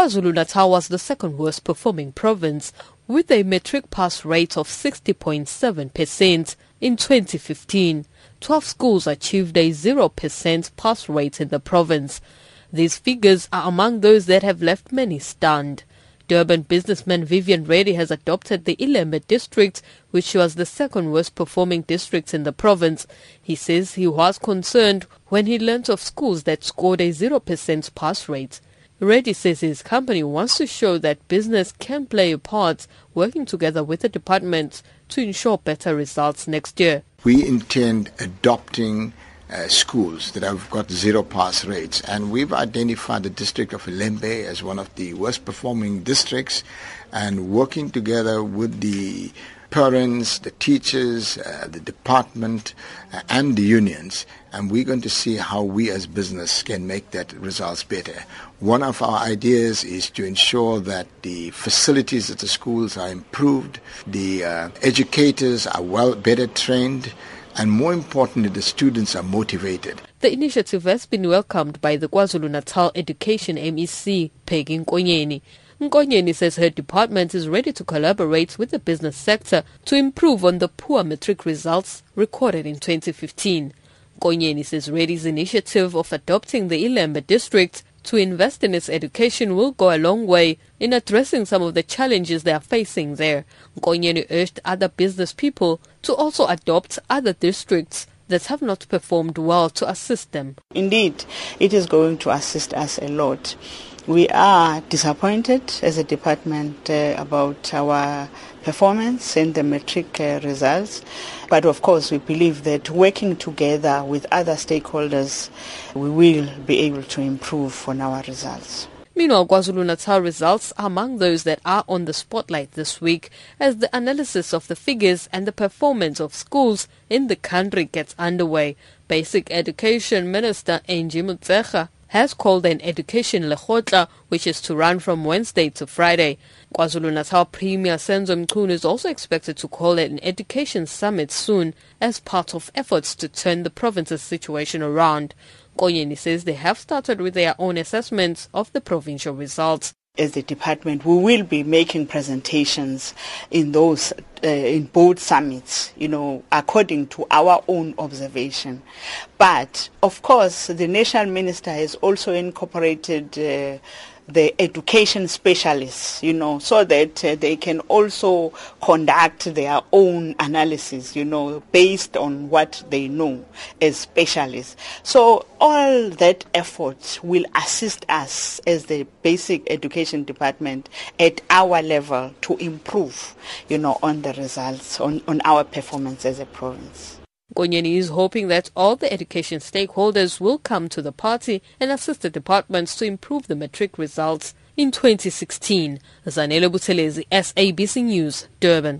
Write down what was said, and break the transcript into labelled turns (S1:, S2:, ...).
S1: KwaZulu-Natal was the second worst performing province with a matric pass rate of 60.7% in 2015. 12 schools achieved a 0% pass rate in the province. These figures are among those that have left many stunned. Durban businessman Vivian Reddy has adopted the Ilembe district, which was the second worst performing district in the province. He says he was concerned when he learnt of schools that scored a 0% pass rate. Reddy says his company wants to show that business can play a part working together with the department to ensure better results next year.
S2: We intend adopting uh, schools that have got zero pass rates. And we've identified the district of Ilembe as one of the worst performing districts and working together with the parents, the teachers, uh, the department, uh, and the unions. And we're going to see how we as business can make that results better. One of our ideas is to ensure that the facilities at the schools are improved, the uh, educators are well better trained, and more importantly, the students are motivated.
S1: The initiative has been welcomed by the KwaZulu-Natal Education MEC, Peggy Nkonyeni. Nkonyeni says her department is ready to collaborate with the business sector to improve on the poor matric results recorded in 2015. Nkonyeni says Reddy's initiative of adopting the Ilembe district to invest in its education will go a long way in addressing some of the challenges they are facing there. Nkonyeni urged other business people to also adopt other districts that have not performed well to assist them.
S3: Indeed, it is going to assist us a lot. We are disappointed as a department uh, about our performance and the matric uh, results. But of course, we believe that working together with other stakeholders, we will be able to improve on our results.
S1: Meanwhile, KwaZulu-Natal results are among those that are on the spotlight this week as the analysis of the figures and the performance of schools in the country gets underway. Basic Education Minister Angie Motshekga has called an education lekgotla, which is to run from Wednesday to Friday. KwaZulu-Natal Premier Senzo Mchunu is also expected to call an education summit soon as part of efforts to turn the province's situation around. Nkonyeni says they have started with their own assessments of the provincial results
S3: as the department, we will be making presentations in those uh, in both summits, you know, according to our own observation. But of course, the national minister has also incorporated uh, the education specialists, you know, so that uh, they can also conduct their own analysis, you know, based on what they know as specialists. So all that effort will assist us as the basic education department at our level to improve, you know, on the results, on, on our performance as a province.
S1: Nkonyeni is hoping that all the education stakeholders will come to the party and assist the departments to improve the matric results in 2016. Zanele Buthelezi, SABC News, Durban.